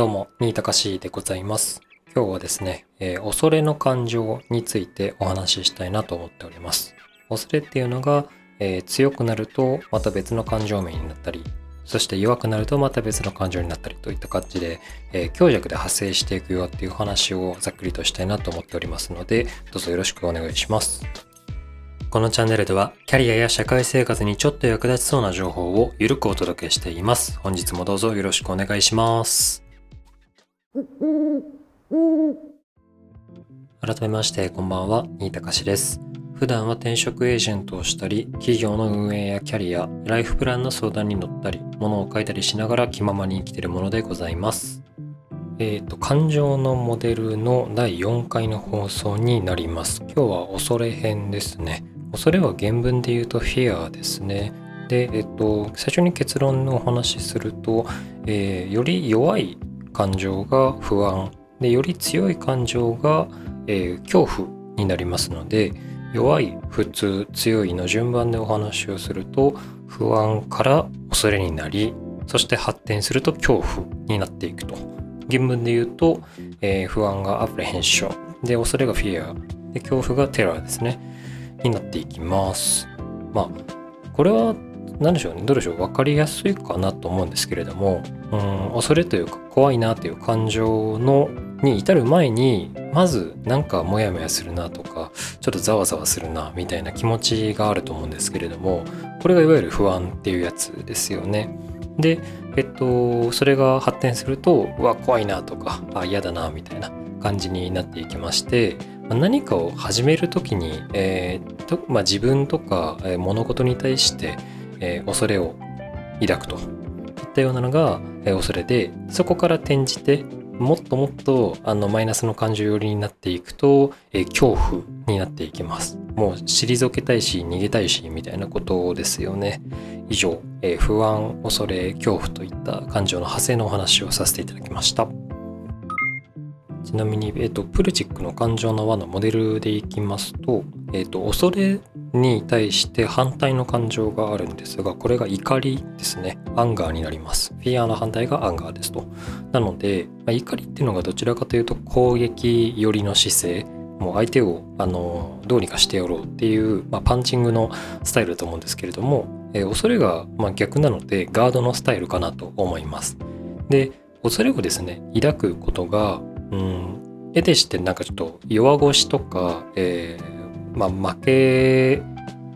どうも、新高しでございます。今日はですね、えー恐れの感情についてお話ししたいなと思っております。恐れっていうのが、えー強くなるとまた別の感情面になったり、そして弱くなるとまた別の感情になったりといった感じで、えー強弱で発生していくよっていう話をざっくりとしたいなと思っておりますので、どうぞよろしくお願いします。このチャンネルではキャリアや社会生活にちょっと役立ちそうな情報をゆるくお届けしています。本日もどうぞよろしくお願いします。改めましてこんばんは、新高しです。普段は転職エージェントをしたり、企業の運営やキャリア、ライフプランの相談に乗ったり、物を書いたりしながら気ままに生きているものでございます。えっ、と、感情のモデルの第4回の放送になります。今日は恐れ編ですね。恐れは原文で言うと fear ですね。で、えっ、と、最初に結論のお話しすると、えーより弱い感情が不安。でより強い感情が、えー恐怖になりますので弱い普通強いの順番でお話をすると不安から恐れになりそして発展すると恐怖になっていくと。原文で言うと、えー不安がアプレヘンションで恐れがフィア。で恐怖がテラーですね。になっていきます。まあこれは何でしょうね。どうでしょう。分かりやすいかなと思うんですけれども。うん。恐れというか怖いなという感情のに至る前にまずなんかモヤモヤするなとかちょっとざわざわするなみたいな気持ちがあると思うんですけれどもこれがいわゆる不安っていうやつですよね。でえっとそれが発展するとうわ怖いなとかあ嫌だなみたいな感じになっていきまして何かを始める時に、えーとまあ、自分とか、物事に対して、えー恐れを抱くと。いったようなのが、えー恐れでそこから転じてもっともっとあのマイナスの感情寄りになっていくと、えー恐怖になっていきます。もう退けたいし逃げたいしみたいなことですよね。以上、えー不安恐れ恐怖といった感情の派生のお話をさせていただきました。ちなみに、えっと、プルチックの感情の輪のモデルでいきますと、えっと、恐れに対して反対の感情があるんですが、これが怒りですね。 anger になります。 fear の反対が anger ですと。なので、まあ怒りっていうのがどちらかというと攻撃寄りの姿勢、もう相手をあのどうにかしてやろうっていう、まあ、パンチングのスタイルだと思うんですけれども、えー恐れがまあ逆なのでガードのスタイルかなと思います。で、恐れをですね、抱くことが、うん、得てしてなんかちょっと弱腰とか、えーまあ、負け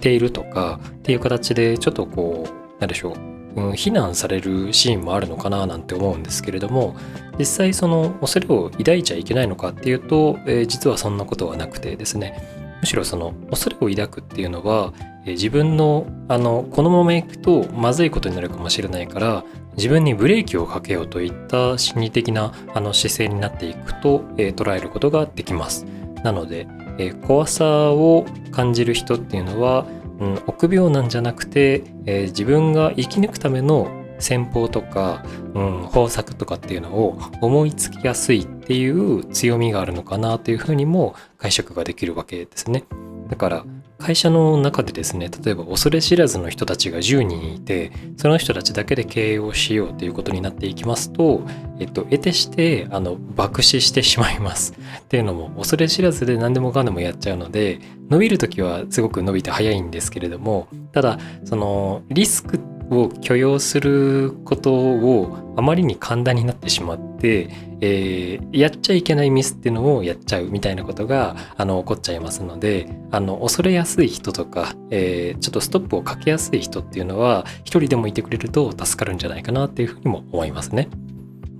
ているとかっていう形でちょっとこうなんでしょう、うん、非難されるシーンもあるのかななんて思うんですけれども実際その恐れを抱いちゃいけないのかっていうと、えー実はそんなことはなくてですねむしろその恐れを抱くっていうのは、えー自分のあのこのままいくとまずいことになるかもしれないから自分にブレーキをかけようといった心理的なあの姿勢になっていくと、えー捉えることができます。なので、えー怖さを感じる人っていうのは、うん、臆病なんじゃなくて、えー自分が生き抜くための戦法とか、うん、方策とかっていうのを思いつきやすいっていう強みがあるのかなというふうにも解釈ができるわけですね。だから会社の中でですね例えば恐れ知らずの人たちが10人いてその人たちだけで経営をしようということになっていきますと、えっと、得てしてあの爆死してしまいます。っていうのも恐れ知らずで何でもかんでもやっちゃうので伸びる時はすごく伸びて早いんですけれどもただそのリスクってを許容することをあまりに簡単になってしまって、えーやっちゃいけないミスっていうのをやっちゃうみたいなことがあの起こっちゃいますのであの恐れやすい人とか、えーちょっとストップをかけやすい人っていうのは一人でもいてくれると助かるんじゃないかなっていうふうにも思いますね。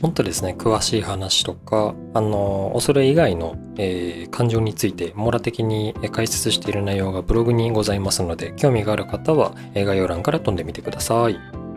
もっとですね詳しい話とかあの恐れ以外の、えー感情について網羅的に解説している内容がブログにございますので興味がある方はえ概要欄から飛んでみてください。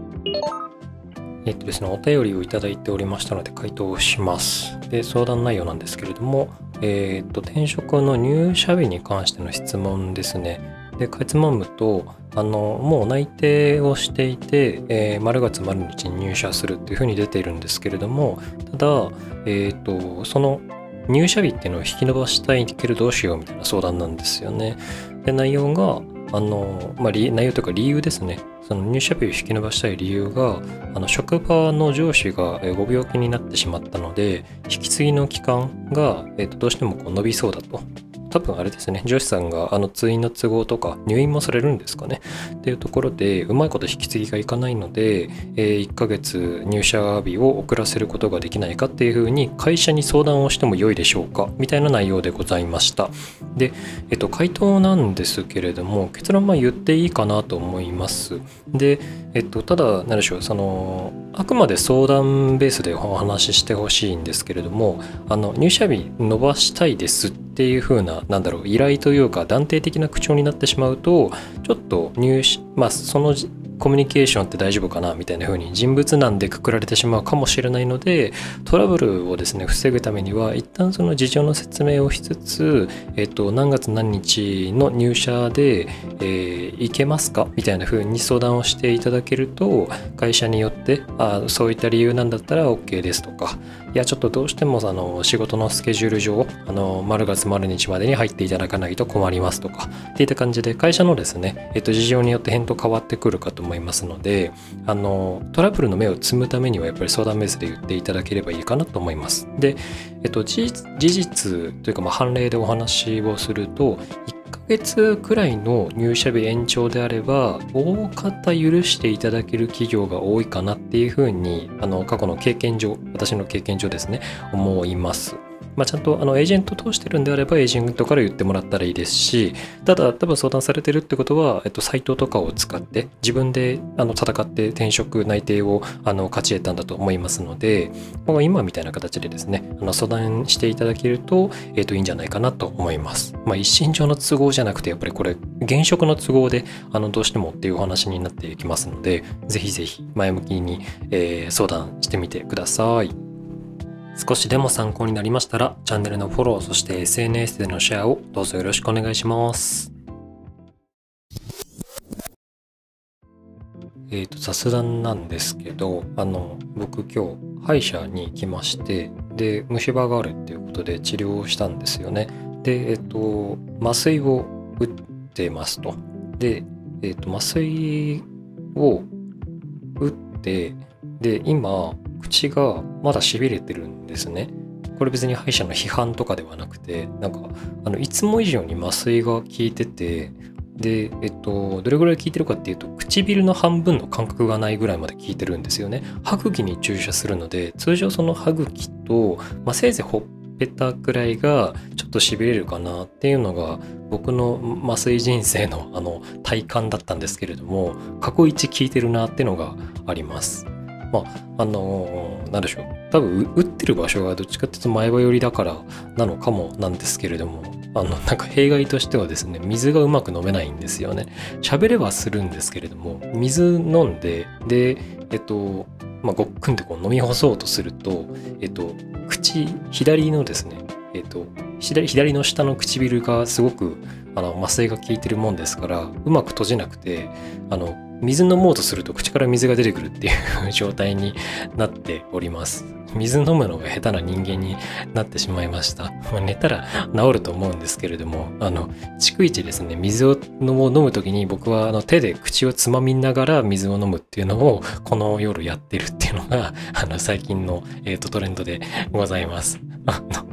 えっとですね、お便りをいただいておりましたので回答をします。で、相談内容なんですけれども、えっと、転職の入社日に関しての質問ですね。で、かいつまむと、あの、もう内定をしていて、えー、丸月丸日に入社するっていうふうに出ているんですけれども、ただ、えっと、その入社日っていうのを引き延ばしたいけどどうしようみたいな相談なんですよね。で、内容が、あの、まあ、内容というか理由ですね。その入社日を引き延ばしたい理由が、あの職場の上司がご病気になってしまったので、引き継ぎの期間が、えー、とどうしてもこう伸びそうだと。多分あれですね、上司さんがあの通院の都合とか入院もされるんですかねっていうところでうまいこと引き継ぎがいかないので、えー、1ヶ月入社日を遅らせることができないかっていうふうに会社に相談をしても良いでしょうかみたいな内容でございました。で、えっと、回答なんですけれども結論は言っていいかなと思います。で、えっと、ただ何でしょうそのあくまで相談ベースでお話ししてほしいんですけれどもあの入社日伸ばしたいですってっていう風な、なんだろう、依頼というか断定的な口調になってしまうと、ちょっと入試、まあ、そのコミュニケーションって大丈夫かなみたいな風に人物なんでくくられてしまうかもしれないのでトラブルをですね防ぐためには一旦その事情の説明をしつつ、えっと、何月何日の入社で、えー、行けますかみたいな風に相談をしていただけると会社によってあそういった理由なんだったら OK ですとかいやちょっとどうしてもあの仕事のスケジュール上あの丸月丸日までに入っていただかないと困りますとかっていった感じで会社のですね、えっと、事情によって返答変わってくるかと思います思いますのであのトラブルの目を摘むためにはやっぱり相談ベースで言っていただければいいかなと思いますで、えっと、事実というかまあ判例でお話をすると1ヶ月くらいの入社日延長であれば大方許していただける企業が多いかなっていうふうにあの過去の経験上私の経験上ですね思います。まあ、ちゃんとあのエージェント通してるんであればエージェントから言ってもらったらいいですし、ただ多分相談されてるってことは、えっと、サイトとかを使って自分であの戦って転職内定をあの勝ち得たんだと思いますので、まあ、今みたいな形でですね、あの相談していただけると、えっと、いいんじゃないかなと思います。まあ、一身上の都合じゃなくて、やっぱりこれ、現職の都合で、あの、どうしてもっていうお話になっていきますので、ぜひぜひ前向きに、えー、相談してみてください。少しでも参考になりましたら、チャンネルのフォロー、そして SNS でのシェアをどうぞよろしくお願いします。えっ、ー、と、雑談なんですけど、あの、僕今日、歯医者に行きまして、で、虫歯があるっていうことで治療をしたんですよね。で、えっ、ー、と、麻酔を打ってますと。で、えっ、ー、と、麻酔を打って、で、今、口がまだ痺れてるんですね。これ別に歯医者の批判とかではなくて、なんか、あの、いつも以上に麻酔が効いてて、で、えっと、どれぐらい効いてるかっていうと、唇の半分の感覚がないぐらいまで効いてるんですよね。歯茎に注射するので、通常その歯茎と、まあ、せいぜいほっぺたくらいがちょっと痺れるかなっていうのが僕の麻酔人生のあの体感だったんですけれども過去一効いてるなっていうのがあります。まあ、あのー、なんでしょう。多分、打ってる場所がどっちかっていうと前歯寄りだからなのかもなんですけれども、あの、なんか弊害としてはですね、水がうまく飲めないんですよね。喋れはするんですけれども、水飲んで、で、えっと、まあ、ごっくんでこう飲み干そうとすると、えっと、口、左のですね、えっと、左左の下の唇がすごくあの麻酔が効いてるもんですからうまく閉じなくてあの水飲もうとすると口から水が出てくるっていう状態になっております。水飲むのが下手な人間になってしまいました。まあ、寝たら治ると思うんですけれども、あの、逐一ですね、水を飲む時に僕はあの手で口をつまみながら水を飲むっていうのをこの夜やってるっていうのが、あの、最近の、えーと、トレンドでございます。あ の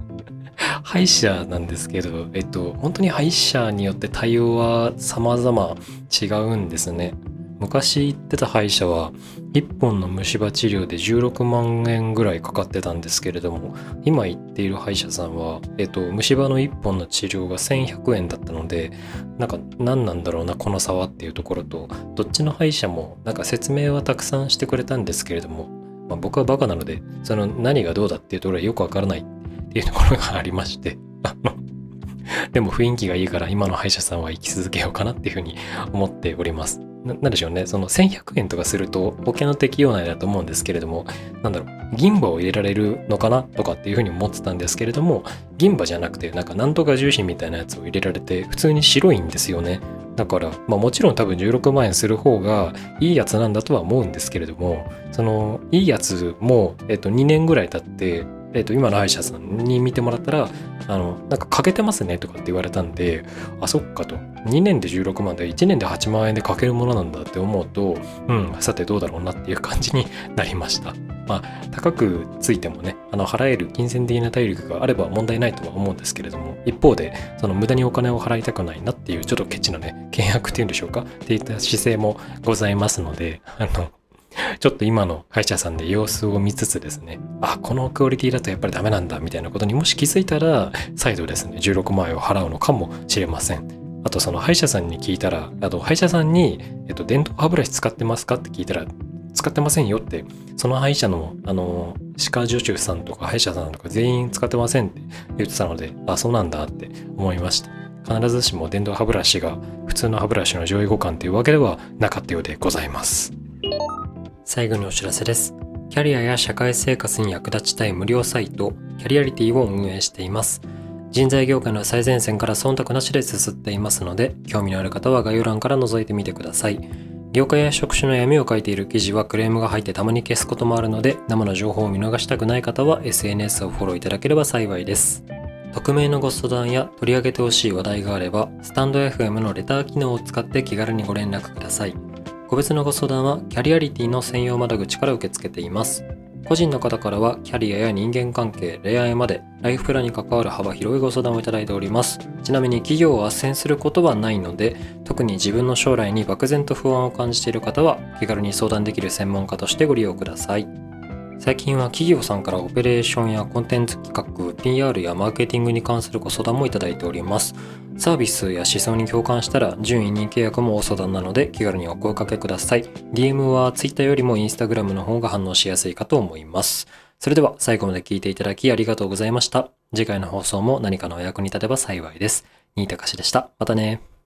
歯医者なんですけど、えっと、本当に歯医者によって対応は様々違うんですね。昔行ってた歯医者は1本の虫歯治療で16万円ぐらいかかってたんですけれども今行っている歯医者さんは、えっと、虫歯の1本の治療が1100円だったのでなんか何なんだろうなこの差はっていうところとどっちの歯医者もなんか説明はたくさんしてくれたんですけれども、まあ、僕はバカなのでその何がどうだっていうところはよくわからないっていうところがありましてでも雰囲気がいいから今の歯医者さんは生き続けようかなっていうふうに思っております。なんでしょうね、その1100円とかすると保険の適用内だと思うんですけれども、なんだろう、銀歯を入れられるのかなとかっていうふうに思ってたんですけれども、銀歯じゃなくて、なんかなんとか重心みたいなやつを入れられて、普通に白いんですよね。だから、まあもちろん多分16万円する方がいいやつなんだとは思うんですけれども、そのいいやつも、えっと、2年ぐらい経って、えっ、と、今の歯医者さんに見てもらったら、あの、なんか欠けてますねとかって言われたんで、あ、そっかと。2年で16万で1年で8万円で欠けるものなんだって思うと、うん、さてどうだろうなっていう感じになりました。まあ、高くついてもね、あの、払える金銭的な体力があれば問題ないとは思うんですけれども、一方で、その無駄にお金を払いたくないなっていう、ちょっとケチなね、契約っていうんでしょうか？っていった姿勢もございますので、あの、ちょっと今の歯医者さんで様子を見つつですね、あ、このクオリティだとやっぱりダメなんだみたいなことにもし気づいたら、再度ですね、16万円を払うのかもしれません。あとその歯医者さんに聞いたら、あと歯医者さんに、えっと、電動歯ブラシ使ってますかって聞いたら、使ってませんよって、その歯医者の、あの、歯科助手さんとか歯医者さんとか全員使ってませんって言ってたので、あ、そうなんだって思いました。必ずしも電動歯ブラシが普通の歯ブラシの上位互換というわけではなかったようでございます。最後にお知らせです。キャリアや社会生活に役立ちたい無料サイト、キャリアリティを運営しています。人材業界の最前線から忖度なしで進っていますので、興味のある方は概要欄から覗いてみてください。業界や職種の闇を書いている記事はクレームが入ってたまに消すこともあるので、生の情報を見逃したくない方は SNS をフォローいただければ幸いです。匿名のご相談や取り上げてほしい話題があれば、スタンド FM のレター機能を使って気軽にご連絡ください。個別のご相談はキャリアリティの専用窓口から受け付けています。個人の方からはキャリアや人間関係、恋愛までライフプランに関わる幅広いご相談をいただいております。ちなみに企業を斡旋することはないので、特に自分の将来に漠然と不安を感じている方は気軽に相談できる専門家としてご利用ください。最近は企業さんからオペレーションやコンテンツ企画、PR やマーケティングに関するご相談もいただいております。サービスや思想に共感したら準委任契約もお相談なので気軽にお声掛けください。DM は Twitter よりも Instagram の方が反応しやすいかと思います。それでは最後まで聞いていただきありがとうございました。次回の放送も何かのお役に立てば幸いです。新高しでした。またね。